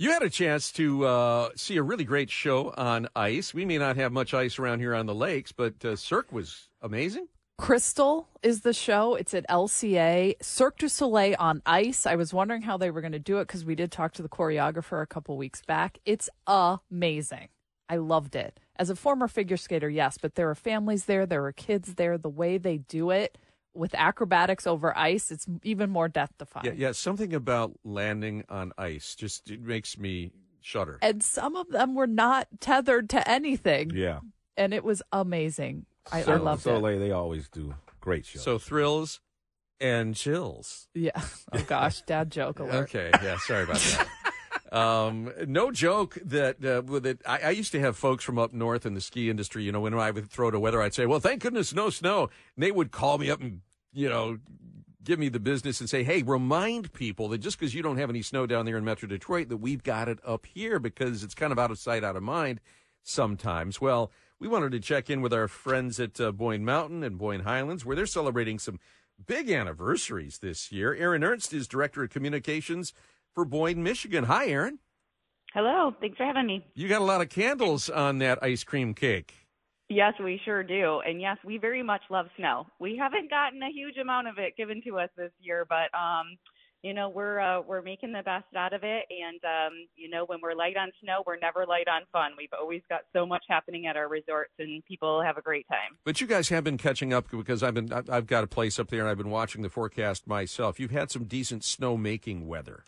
You had a chance to uh, see a really great show on ice. We may not have much ice around here on the lakes, but uh, Cirque was amazing. Crystal is the show. It's at LCA. Cirque du Soleil on ice. I was wondering how they were going to do it because we did talk to the choreographer a couple weeks back. It's amazing. I loved it. As a former figure skater, yes, but there are families there, there are kids there. The way they do it with acrobatics over ice, it's even more death defying. Yeah, yeah, something about landing on ice just it makes me shudder. And some of them were not tethered to anything. Yeah. And it was amazing. I, I Cirque du it. Soleil, they always do great shows. So thrills and chills. Yeah. Oh gosh, dad joke alert. Okay, yeah, sorry about that. Um, no joke that uh. I, I used to have folks from up north in the ski industry. You know, when I would throw to weather, I'd say, "Well, thank goodness no snow." And they would call me up and you know give me the business and say, "Hey, remind people that just because you don't have any snow down there in Metro Detroit, that we've got it up here because it's kind of out of sight, out of mind sometimes." Well, we wanted to check in with our friends at uh, Boyne Mountain and Boyne Highlands, where they're celebrating some big anniversaries this year. Erin Ernst is director of communications for Boyne, Michigan. Hi, Erin. Hello. Thanks for having me. You got a lot of candles on that ice cream cake. Yes, we sure do. And yes, we very much love snow. We haven't gotten a huge amount of it given to us this year, but um you know, we're uh we're making the best out of it and um you know, when we're light on snow, we're never light on fun. We've always got so much happening at our resorts and people have a great time. But you guys have been catching up because I've been I've got a place up there and I've been watching the forecast myself. You've had some decent snow making weather.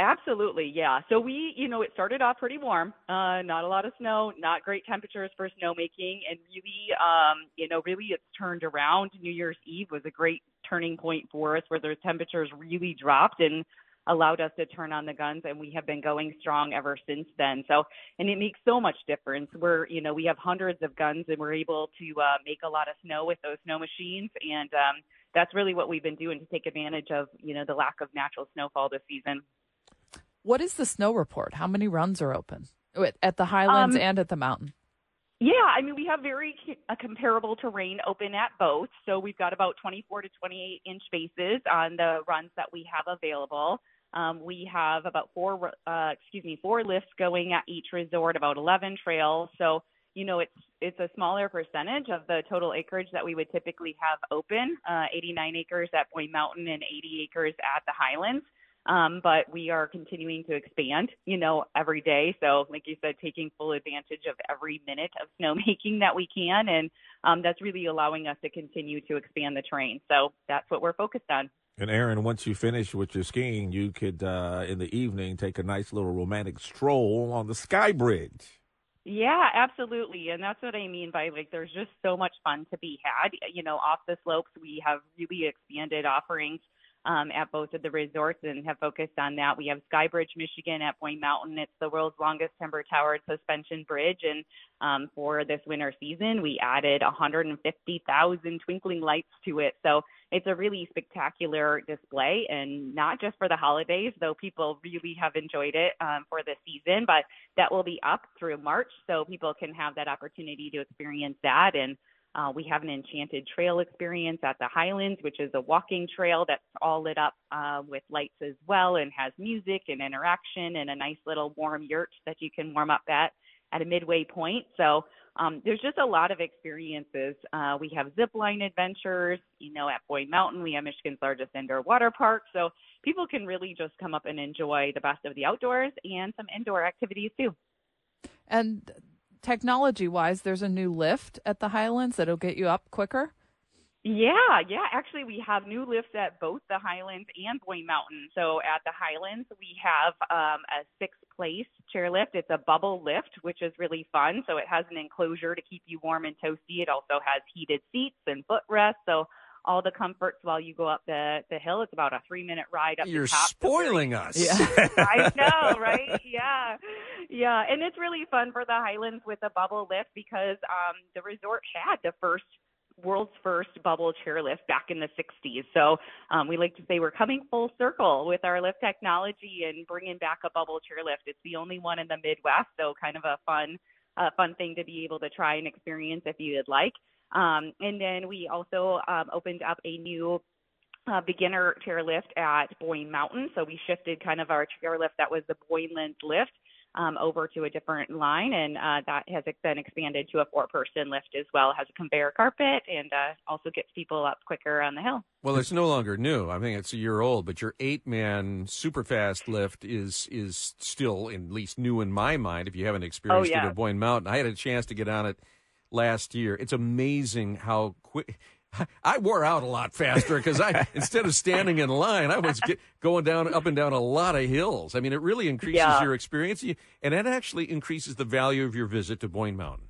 Absolutely, yeah. So we, you know, it started off pretty warm, uh, not a lot of snow, not great temperatures for snowmaking, and really, um, you know, really it's turned around. New Year's Eve was a great turning point for us, where the temperatures really dropped and allowed us to turn on the guns, and we have been going strong ever since then. So, and it makes so much difference. We're, you know, we have hundreds of guns, and we're able to uh, make a lot of snow with those snow machines, and um, that's really what we've been doing to take advantage of, you know, the lack of natural snowfall this season. What is the snow report? How many runs are open at the Highlands Um, and at the mountain? Yeah, I mean, we have very uh, comparable terrain open at both. So we've got about 24 to 28 inch bases on the runs that we have available. Um, we have about four, uh, excuse me, four lifts going at each resort, about 11 trails. So, you know, it's it's a smaller percentage of the total acreage that we would typically have open, uh, 89 acres at Boyne Mountain and 80 acres at the Highlands. Um, but we are continuing to expand, you know, every day. So, like you said, taking full advantage of every minute of snowmaking that we can, and um, that's really allowing us to continue to expand the terrain. So that's what we're focused on. And Erin, once you finish with your skiing, you could uh, in the evening take a nice little romantic stroll on the Sky Bridge. Yeah, absolutely. And that's what I mean by like there's just so much fun to be had. You know, off the slopes, we have really expanded offerings um, at both of the resorts and have focused on that. We have Skybridge, Michigan at Boyne Mountain. It's the world's longest timber towered suspension bridge. And um, for this winter season, we added 150,000 twinkling lights to it. So it's a really spectacular display and not just for the holidays, though people really have enjoyed it um, for the season, but that will be up through March. So people can have that opportunity to experience that. And uh, we have an enchanted trail experience at the Highlands, which is a walking trail that's all lit up uh, with lights as well and has music and interaction and a nice little warm yurt that you can warm up at at a midway point. So um, there's just a lot of experiences. Uh, we have zip line adventures. You know, at Boyne Mountain, we have Michigan's largest indoor water park. So people can really just come up and enjoy the best of the outdoors and some indoor activities too. And technology wise, there's a new lift at the Highlands that'll get you up quicker. Yeah, yeah. Actually, we have new lifts at both the Highlands and Boyne Mountain. So at the Highlands, we have um, a six-place chairlift. It's a bubble lift, which is really fun. So it has an enclosure to keep you warm and toasty. It also has heated seats and footrests. So all the comforts while you go up the the hill. It's about a three-minute ride up. You're the top. spoiling us. Yeah. I know, right? Yeah. Yeah. And it's really fun for the Highlands with a bubble lift because um the resort had the first world's first bubble chairlift back in the 60s. So um, we like to say we're coming full circle with our lift technology and bringing back a bubble chairlift. It's the only one in the Midwest, so kind of a fun, uh, fun thing to be able to try and experience if you would like. Um, and then we also um, opened up a new uh, beginner chairlift at Boyne Mountain. So we shifted kind of our chairlift that was the Boyneland lift um, over to a different line, and uh, that has been expanded to a four-person lift as well. It has a conveyor carpet and uh, also gets people up quicker on the hill. Well, it's no longer new. I think it's a year old, but your eight-man super fast lift is is still at least new in my mind. If you haven't experienced Oh, yeah. it at Boyne Mountain, I had a chance to get on it last year. It's amazing how quick. I wore out a lot faster because I instead of standing in line, I was get, going down up and down a lot of hills. I mean, it really increases Yeah. your experience, and it actually increases the value of your visit to Boyne Mountain.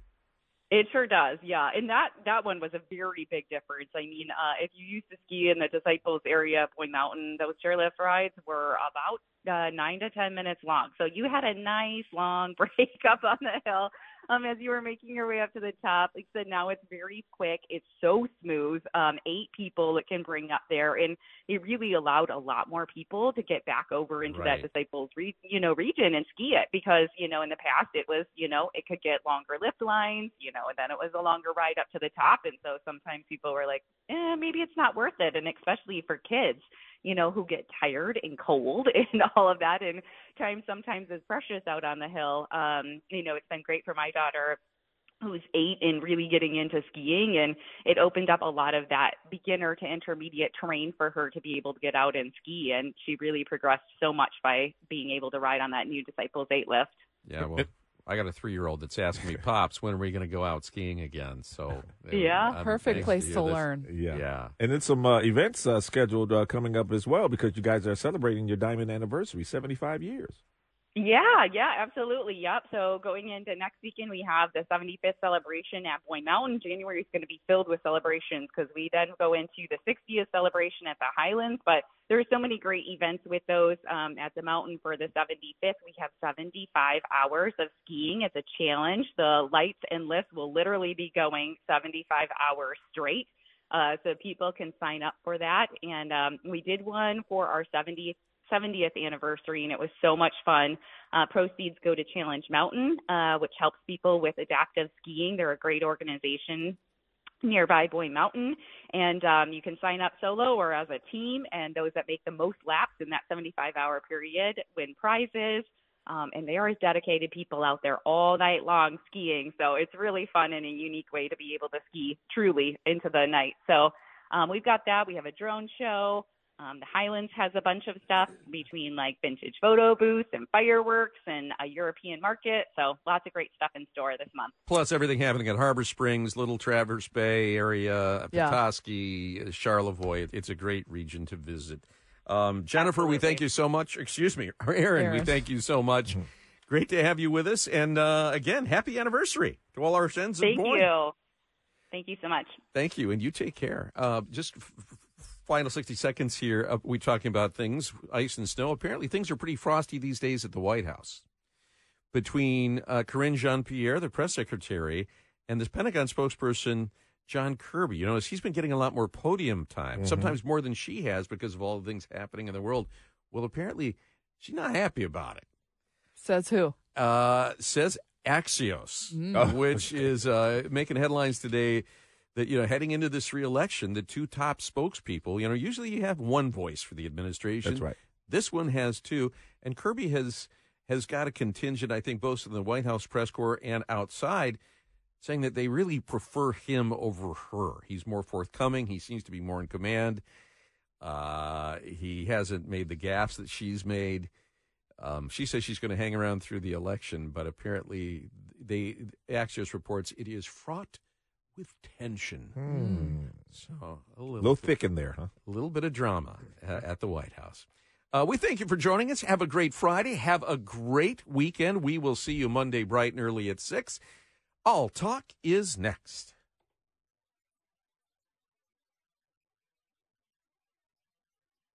It sure does, yeah. And that that one was a very big difference. I mean, uh, if you used to ski in the Disciples area of Boyne Mountain, those chairlift rides were about uh, nine to ten minutes long. So you had a nice long break up on the hill um, as you were making your way up to the top. Like I said, now it's very quick. It's so smooth. Um, eight people it can bring up there, and it really allowed a lot more people to get back over into Right. that Disciples, re- you know, region and ski it because you know in the past it was you know it could get longer lift lines, you know, and then it was a longer ride up to the top, and so sometimes people were like, eh, maybe it's not worth it, and especially for kids you know, who get tired and cold and all of that. And time sometimes is precious out on the hill. Um, you know, it's been great for my daughter who's eight and really getting into skiing and it opened up a lot of that beginner to intermediate terrain for her to be able to get out and ski and she really progressed so much by being able to ride on that new disciples eight lift Yeah, well, I got a three-year-old that's asking me, "Pops, when are we going to go out skiing again?" So, Yeah, I'm- Perfect place you. to learn. Yeah. Yeah. And then some uh, events uh, scheduled uh, coming up as well because you guys are celebrating your diamond anniversary, 75 years. Yeah, yeah, absolutely. Yep. So going into next weekend, we have the 75th celebration at Boyne Mountain. January is going to be filled with celebrations because we then go into the 60th celebration at the Highlands. But there are so many great events with those um, at the mountain for the 75th. We have 75 hours of skiing as a challenge. The lights and lifts will literally be going 75 hours straight. Uh, so people can sign up for that. And um, we did one for our 70th 70th anniversary, and it was so much fun. Uh, proceeds go to Challenge Mountain, uh, which helps people with adaptive skiing. They're a great organization nearby Boyne Mountain, and um, you can sign up solo or as a team. And those that make the most laps in that 75-hour period win prizes. Um, and there is dedicated people out there all night long skiing, so it's really fun and a unique way to be able to ski truly into the night. So um, we've got that. We have a drone show. Um, the Highlands has a bunch of stuff between like vintage photo booths and fireworks and a European market. So lots of great stuff in store this month. Plus everything happening at Harbor Springs, Little Traverse Bay area, Yeah. Petoskey, Charlevoix. It's a great region to visit. Um, Jennifer, we thank you so much. Excuse me, Erin, we thank you so much. Great to have you with us. And uh, again, happy anniversary to all our friends in Thank Boyne. you. Thank you so much. Thank you, and you take care. Uh, just f- f- final 60 seconds here. Uh, we talking about things, ice and snow. Apparently, things are pretty frosty these days at the White House. Between uh, Karine Jean Pierre, the press secretary, and this Pentagon spokesperson, John Kirby. You know, he's been getting a lot more podium time, sometimes more than she has because of all the things happening in the world. Well, apparently, she's not happy about it Says who? uh, says Axios, uh, which is uh, making headlines today. That you know, heading into this reelection, the two top spokespeople. You know, usually you have one voice for the administration. That's right. This one has two, and Kirby has has got a contingent. I think both in the White House press corps and outside, saying that they really prefer him over her. He's more forthcoming. He seems to be more in command. Uh, he hasn't made the gaffes that she's made. Um, she says she's going to hang around through the election, but apparently, they Axios reports it is fraught with tension. So a A little, little thick in there, huh? a little bit of drama uh, at the White House. Uh, we thank you for joining us. Have a great Friday. Have a great weekend. We will see you Monday bright and early at six. All talk is next.